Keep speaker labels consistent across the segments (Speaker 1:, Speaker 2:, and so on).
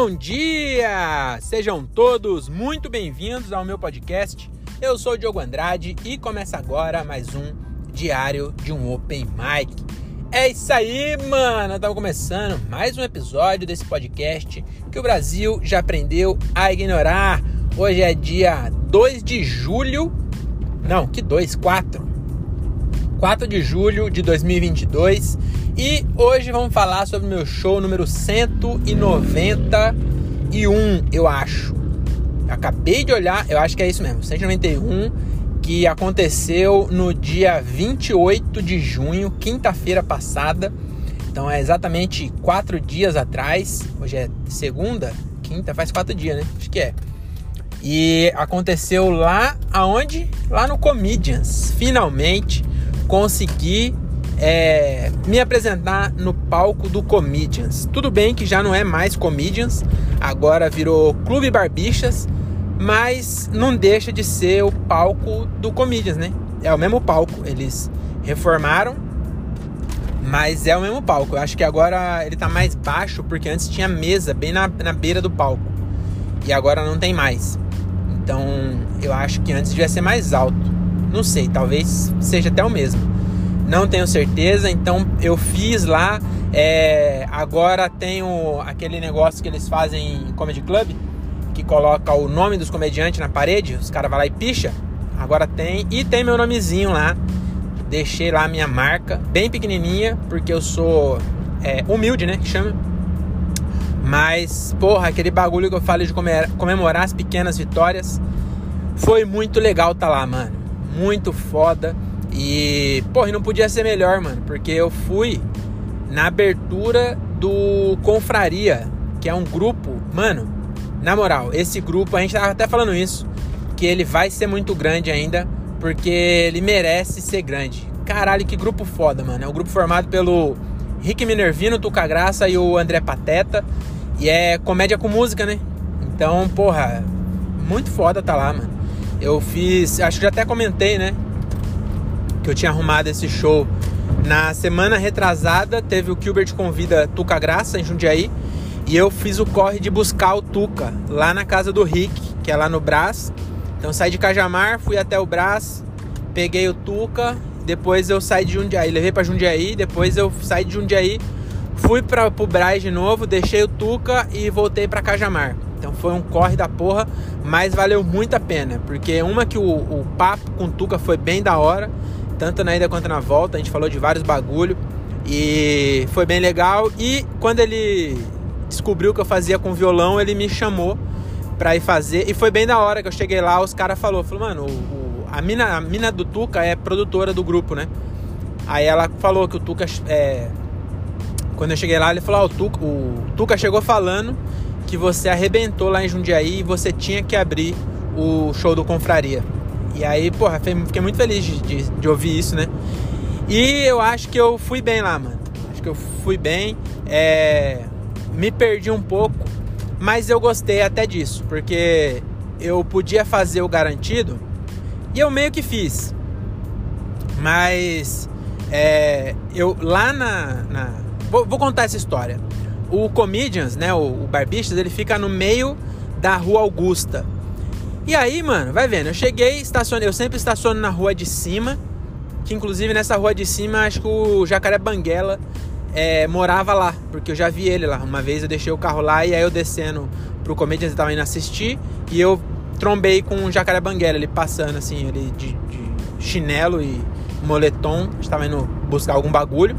Speaker 1: Bom dia! Sejam todos muito bem-vindos ao meu podcast. Eu sou o Diogo Andrade e começa agora mais um diário de um Open Mic. É isso aí, mano! Estamos começando mais um episódio desse podcast que o Brasil já aprendeu a ignorar. Hoje é dia 2 de julho. Não, que 2? 4. 4 de julho de 2022 e hoje vamos falar sobre meu show número 191, eu acho. Acabei de olhar, eu acho que é isso mesmo, 191, que aconteceu no dia 28 de junho, quinta-feira passada. Então é exatamente quatro dias atrás. Hoje é segunda, quinta, faz quatro dias, né? Acho que é. E aconteceu lá aonde? Lá no Comedians. Finalmente consegui é, me apresentar no palco do Comedians. Tudo bem que já não é mais Comedians, agora virou Clube Barbixas, mas não deixa de ser o palco do Comedians, né? É o mesmo palco, eles reformaram, mas é o mesmo palco. Eu acho que agora ele tá mais baixo, porque antes tinha mesa bem na, na beira do palco, e agora não tem mais. Então eu acho que antes devia ser mais alto. Não sei, talvez seja até o mesmo não tenho certeza, então eu fiz lá. É, agora tenho aquele negócio que eles fazem em Comedy Club, que coloca o nome dos comediantes na parede, os caras vão lá e picha. Agora tem, e tem meu nomezinho lá. Deixei lá minha marca, bem pequenininha, porque eu sou é, humilde, né? Que chama. Mas, porra, aquele bagulho que eu falei de comemorar as pequenas vitórias. Foi muito legal tá lá, mano. Muito foda. E, porra, não podia ser melhor, mano, porque eu fui na abertura do Confraria, que é um grupo, mano, na moral, esse grupo, a gente tava até falando isso, que ele vai ser muito grande ainda, porque ele merece ser grande. Caralho, que grupo foda, mano. É um grupo formado pelo Rick Minervino, Tuca Graça e o André Pateta. E é comédia com música, né? Então, porra, muito foda tá lá, mano. Eu fiz, acho que já até comentei, né? Que eu tinha arrumado esse show na semana retrasada. Teve o Gilbert Convida Tuca Graça em Jundiaí. E eu fiz o corre de buscar o Tuca lá na casa do Rick, que é lá no Brás. Então saí de Cajamar, fui até o Brás, peguei o Tuca, depois eu saí de Jundiaí, levei para Jundiaí, depois eu saí de Jundiaí, fui para o Brás de novo, deixei o Tuca e voltei para Cajamar. Então foi um corre da porra, mas valeu muito a pena, porque uma que o, o papo com o Tuca foi bem da hora tanto na ida quanto na volta. A gente falou de vários bagulho e foi bem legal. E quando ele descobriu que eu fazia com violão, ele me chamou pra ir fazer. E foi bem da hora que eu cheguei lá, os caras falou, falou, mano, o, o, a, mina, a mina do Tuca é produtora do grupo, né? Aí ela falou que o Tuca é. Quando eu cheguei lá, ele falou, ah, o, Tuca, o Tuca chegou falando que você arrebentou lá em Jundiaí e você tinha que abrir o show do Confraria. E aí, porra, fiquei muito feliz de, de, de, ouvir isso, né? E eu acho que eu fui bem lá, mano. Acho que eu fui bem. É... Me perdi um pouco, mas eu gostei até disso, porque eu podia fazer o garantido e eu meio que fiz. Mas é, eu lá na. na... Vou, vou, contar essa história. O Comedians, né? O, o Barbistas, ele fica no meio da Rua Augusta. E aí, mano, vai vendo. Eu cheguei, estacionei. Eu sempre estaciono na rua de cima. Que inclusive nessa rua de cima, acho que o Jacaré Banguela é, morava lá. Porque eu já vi ele lá. Uma vez eu deixei o carro lá e aí eu descendo pro Comedians, ele tava indo assistir. E eu trombei com o Jacaré Banguela, ele passando assim, ele de, de chinelo e moletom. Estava indo buscar algum bagulho.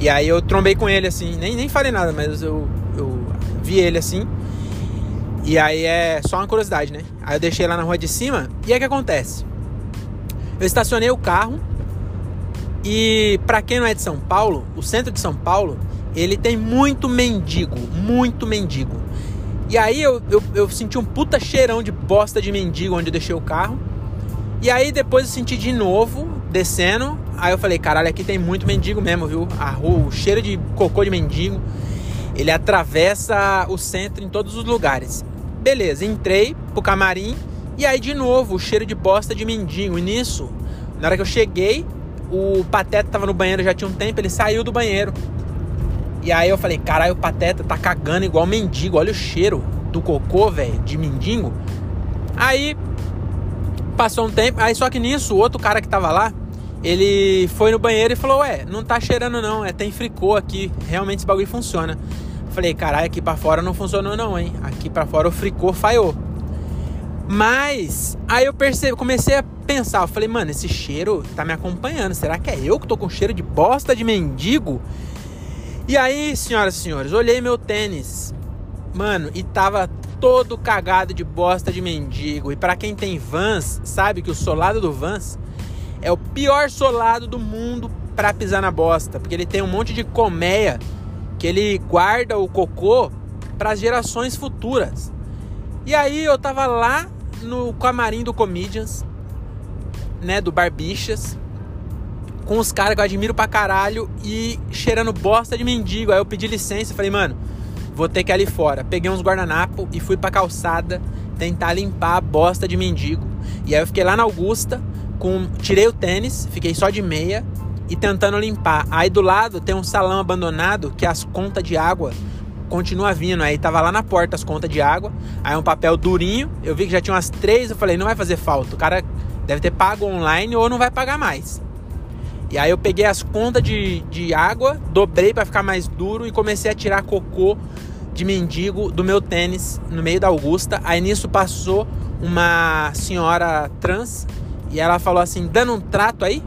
Speaker 1: E aí eu trombei com ele assim. Nem, nem falei nada, mas eu, eu vi ele assim. E aí é só uma curiosidade, né? Aí eu deixei lá na rua de cima e aí o que acontece? Eu estacionei o carro e para quem não é de São Paulo, o centro de São Paulo, ele tem muito mendigo, muito mendigo. E aí eu, eu, eu senti um puta cheirão de bosta de mendigo onde eu deixei o carro. E aí depois eu senti de novo, descendo. Aí eu falei, caralho, aqui tem muito mendigo mesmo, viu? A rua, o cheiro de cocô de mendigo. Ele atravessa o centro em todos os lugares. Beleza, entrei pro camarim e aí de novo o cheiro de bosta de mendigo. E nisso, na hora que eu cheguei, o Pateta tava no banheiro já tinha um tempo, ele saiu do banheiro. E aí eu falei, caralho, o Pateta tá cagando igual mendigo. Olha o cheiro do cocô, velho, de mendigo. Aí passou um tempo, aí só que nisso, o outro cara que tava lá, ele foi no banheiro e falou: Ué, não tá cheirando não, é, tem fricô aqui, realmente esse bagulho funciona. Falei, caralho, aqui pra fora não funcionou não, hein? Aqui pra fora o fricô falhou. Mas aí eu percebi, comecei a pensar, eu falei, mano, esse cheiro tá me acompanhando. Será que é eu que tô com cheiro de bosta de mendigo? E aí, senhoras e senhores, olhei meu tênis, mano, e tava todo cagado de bosta de mendigo. E para quem tem Vans, sabe que o solado do Vans é o pior solado do mundo para pisar na bosta, porque ele tem um monte de colmeia que ele guarda o cocô para gerações futuras. E aí eu tava lá no camarim do Comedians, né, do Barbichas, com os caras que eu admiro pra caralho e cheirando bosta de mendigo. Aí eu pedi licença e falei, mano, vou ter que ir ali fora. Peguei uns guardanapo e fui pra calçada tentar limpar a bosta de mendigo. E aí eu fiquei lá na Augusta, com tirei o tênis, fiquei só de meia e tentando limpar. Aí do lado tem um salão abandonado que as contas de água continua vindo. Aí tava lá na porta as contas de água. Aí um papel durinho. Eu vi que já tinha umas três. Eu falei, não vai fazer falta. O cara deve ter pago online ou não vai pagar mais. E aí eu peguei as contas de, de água, dobrei para ficar mais duro e comecei a tirar cocô de mendigo do meu tênis no meio da Augusta. Aí nisso passou uma senhora trans e ela falou assim: dando um trato aí?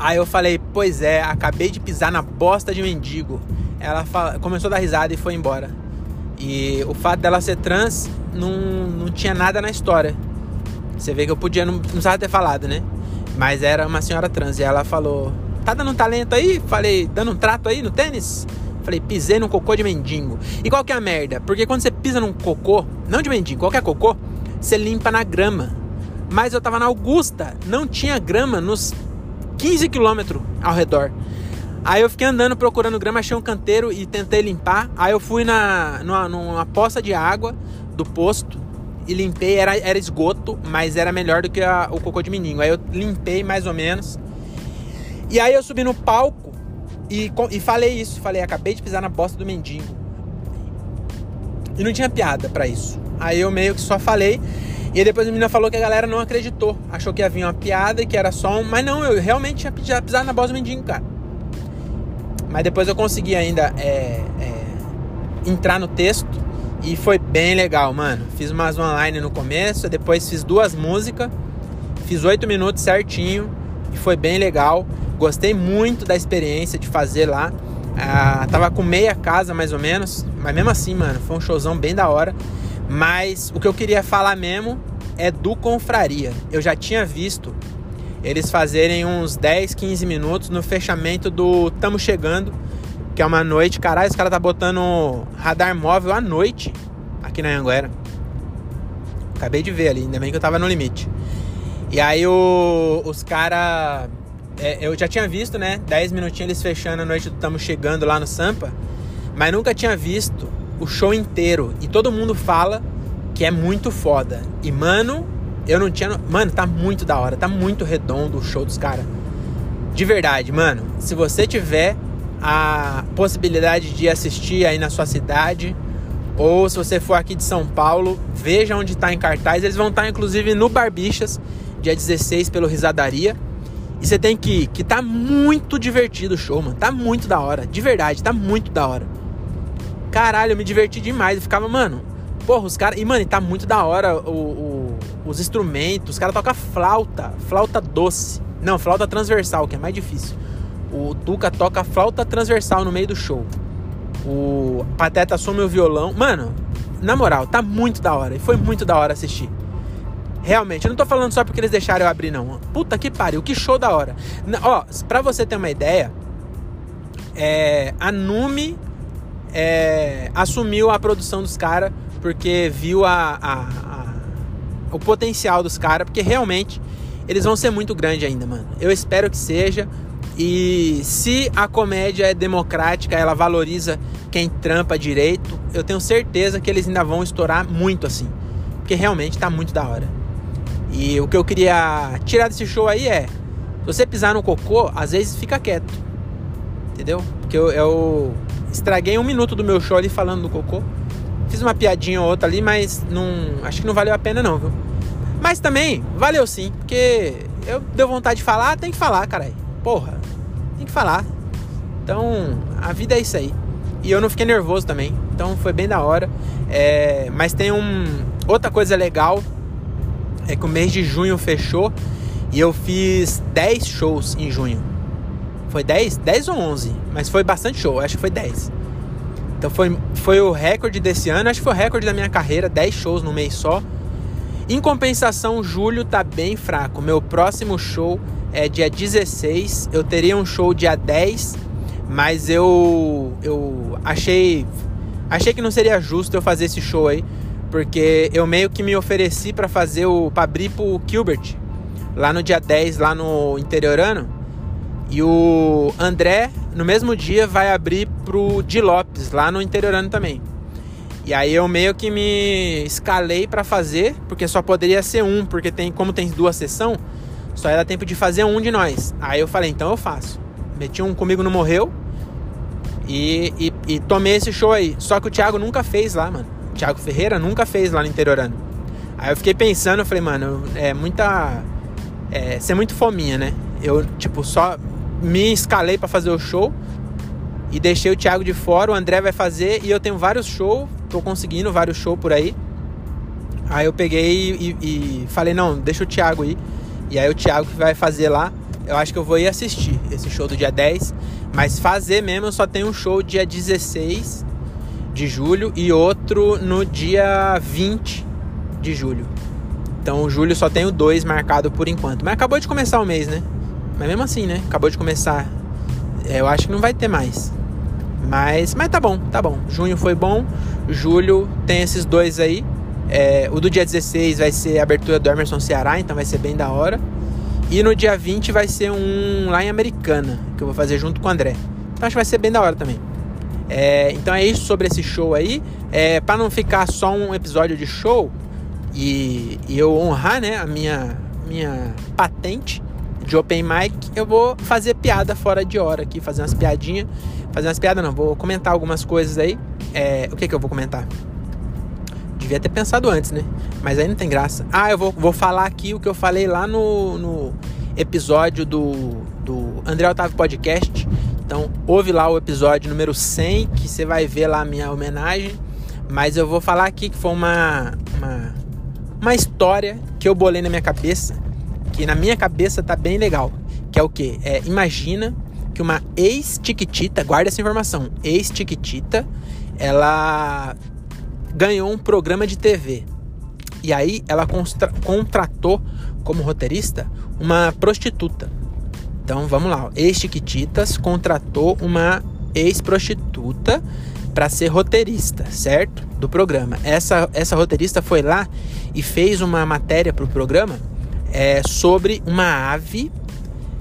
Speaker 1: Aí eu falei: pois é, acabei de pisar na bosta de mendigo. Ela fala, começou a dar risada e foi embora. E o fato dela ser trans não, não tinha nada na história. Você vê que eu podia, não, não precisava ter falado, né? Mas era uma senhora trans e ela falou: Tá dando um talento aí? Falei: Dando um trato aí no tênis? Falei: Pisei num cocô de mendigo. E qual que é a merda? Porque quando você pisa num cocô, não de mendigo, qualquer cocô, você limpa na grama. Mas eu tava na Augusta, não tinha grama nos 15 quilômetros ao redor. Aí eu fiquei andando procurando grama, achei um canteiro e tentei limpar. Aí eu fui na, numa, numa poça de água do posto e limpei, era, era esgoto, mas era melhor do que a, o cocô de menino. Aí eu limpei mais ou menos. E aí eu subi no palco e, e falei isso. Falei, acabei de pisar na bosta do mendigo. E não tinha piada para isso. Aí eu meio que só falei. E depois a menina falou que a galera não acreditou. Achou que havia uma piada e que era só um. Mas não, eu realmente tinha pisado na bosta do mendigo, cara. Mas depois eu consegui ainda é, é, entrar no texto e foi bem legal, mano. Fiz umas online no começo, depois fiz duas músicas, fiz oito minutos certinho e foi bem legal. Gostei muito da experiência de fazer lá. Ah, tava com meia casa mais ou menos, mas mesmo assim, mano, foi um showzão bem da hora. Mas o que eu queria falar mesmo é do Confraria. Eu já tinha visto eles fazerem uns 10, 15 minutos no fechamento do Tamo Chegando que é uma noite, caralho, esse cara tá botando radar móvel à noite aqui na Anguera. Acabei de ver ali, ainda bem que eu tava no limite. E aí o, os caras. É, eu já tinha visto, né? 10 minutinhos eles fechando a noite do Tamo Chegando lá no Sampa. Mas nunca tinha visto o show inteiro. E todo mundo fala que é muito foda. E, mano, eu não tinha. Mano, tá muito da hora. Tá muito redondo o show dos caras. De verdade, mano. Se você tiver a possibilidade de assistir aí na sua cidade. Ou se você for aqui de São Paulo, veja onde está em cartaz. Eles vão estar tá, inclusive no Barbichas, dia 16, pelo Risadaria. E você tem que ir, que tá muito divertido o show, mano. Tá muito da hora. De verdade, tá muito da hora. Caralho, eu me diverti demais. Eu ficava, mano, porra, os caras. E, mano, tá muito da hora o, o os instrumentos. Os caras tocam flauta, flauta doce. Não, flauta transversal, que é mais difícil. O Tuca toca flauta transversal no meio do show. O Pateta assume o violão. Mano, na moral, tá muito da hora. E foi muito da hora assistir. Realmente, eu não tô falando só porque eles deixaram eu abrir, não. Puta que pariu, que show da hora. Ó, pra você ter uma ideia, é, a Numi é, assumiu a produção dos caras porque viu a, a, a, o potencial dos caras, porque realmente eles vão ser muito grandes ainda, mano. Eu espero que seja, e se a comédia é democrática, ela valoriza quem trampa direito, eu tenho certeza que eles ainda vão estourar muito assim. Porque realmente tá muito da hora. E o que eu queria tirar desse show aí é: se você pisar no cocô, às vezes fica quieto. Entendeu? Porque eu, eu estraguei um minuto do meu show ali falando do cocô. Fiz uma piadinha ou outra ali, mas não. Acho que não valeu a pena não, viu? Mas também, valeu sim, porque eu deu vontade de falar, tem que falar, caralho. Porra, tem que falar. Então, a vida é isso aí. E eu não fiquei nervoso também. Então foi bem da hora. É, mas tem um. Outra coisa legal é que o mês de junho fechou e eu fiz 10 shows em junho. Foi 10? 10 ou 11? Mas foi bastante show, acho que foi 10. Então foi, foi o recorde desse ano, acho que foi o recorde da minha carreira, 10 shows no mês só. Em compensação, julho tá bem fraco. Meu próximo show é dia 16. Eu teria um show dia 10, mas eu eu achei achei que não seria justo eu fazer esse show aí, porque eu meio que me ofereci para fazer o para abrir pro Gilbert lá no dia 10 lá no interiorano. E o André, no mesmo dia, vai abrir pro Di Lopes, lá no interiorano também. E aí eu meio que me escalei para fazer, porque só poderia ser um, porque tem como tem duas sessões, só dar tempo de fazer um de nós. Aí eu falei, então eu faço. Meti um comigo não morreu e, e, e tomei esse show aí. Só que o Thiago nunca fez lá, mano. O Thiago Ferreira nunca fez lá no interiorano. Aí eu fiquei pensando, eu falei, mano, é muita. É, ser muito fominha, né? Eu, tipo, só me escalei para fazer o show e deixei o Thiago de fora. O André vai fazer e eu tenho vários shows, tô conseguindo vários shows por aí. Aí eu peguei e, e, falei: não, deixa o Thiago aí. E aí o Thiago que vai fazer lá, eu acho que eu vou ir assistir esse show do dia 10. Mas fazer mesmo, eu só tenho um show dia 16 de julho e outro no dia 20 de julho. Então, o julho só tenho dois marcado por enquanto. Mas acabou de começar o mês, né? Mas mesmo assim, né? Acabou de começar. É, eu acho que não vai ter mais. Mas, mas tá bom, tá bom. Junho foi bom. Julho tem esses dois aí. É, o do dia 16 vai ser a abertura do Emerson Ceará, então vai ser bem da hora. E no dia 20 vai ser um lá em Americana, que eu vou fazer junto com o André. Então acho que vai ser bem da hora também. É, então é isso sobre esse show aí. É, para não ficar só um episódio de show e, e eu honrar né, a minha, minha patente, de open mic, eu vou fazer piada fora de hora aqui, fazer umas piadinhas. Fazer umas piadas não, vou comentar algumas coisas aí. É, o que que eu vou comentar? Devia ter pensado antes, né? Mas aí não tem graça. Ah, eu vou, vou falar aqui o que eu falei lá no, no episódio do, do André Otávio Podcast. Então, ouve lá o episódio número 100, que você vai ver lá a minha homenagem. Mas eu vou falar aqui que foi uma, uma, uma história que eu bolei na minha cabeça que na minha cabeça tá bem legal. Que é o que? É, imagina que uma ex-Tiquitita, guarda essa informação, ex-Tiquitita, ela ganhou um programa de TV. E aí ela contratou como roteirista uma prostituta. Então vamos lá, ex-Tiquititas contratou uma ex-prostituta para ser roteirista, certo? Do programa. Essa, essa roteirista foi lá e fez uma matéria para o programa é, sobre uma ave,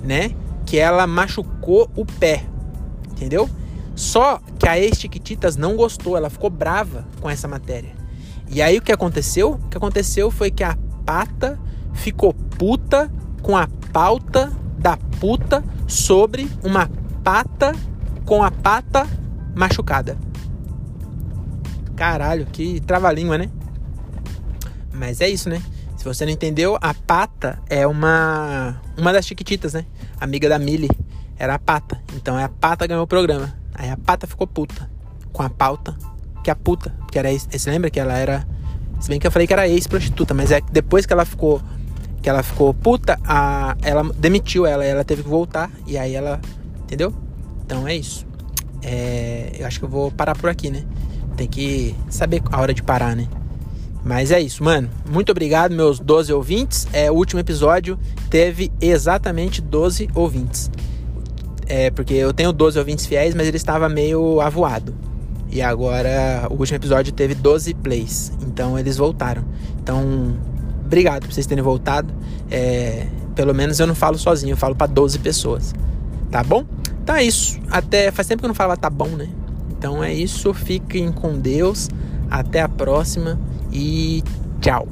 Speaker 1: né? Que ela machucou o pé, entendeu? Só que a Estiquititas não gostou, ela ficou brava com essa matéria. E aí o que aconteceu? O que aconteceu foi que a pata ficou puta com a pauta da puta sobre uma pata com a pata machucada. Caralho, que trava-língua, né? Mas é isso, né? Se você não entendeu, a Pata é uma uma das Chiquititas, né? Amiga da Millie. Era a Pata. Então a Pata ganhou o programa. Aí a Pata ficou puta com a pauta que a puta, que era você lembra que ela era se bem que eu falei que era ex-prostituta, mas é que depois que ela ficou que ela ficou puta, a, ela demitiu ela, ela teve que voltar e aí ela, entendeu? Então é isso. É, eu acho que eu vou parar por aqui, né? Tem que saber a hora de parar, né? Mas é isso, mano. Muito obrigado, meus 12 ouvintes. É, o último episódio teve exatamente 12 ouvintes. É, porque eu tenho 12 ouvintes fiéis, mas ele estava meio avoado. E agora o último episódio teve 12 plays. Então eles voltaram. Então, obrigado por vocês terem voltado. É, pelo menos eu não falo sozinho, eu falo para 12 pessoas. Tá bom? Então é isso. Até faz tempo que eu não falava tá bom, né? Então é isso. Fiquem com Deus. Até a próxima e tchau.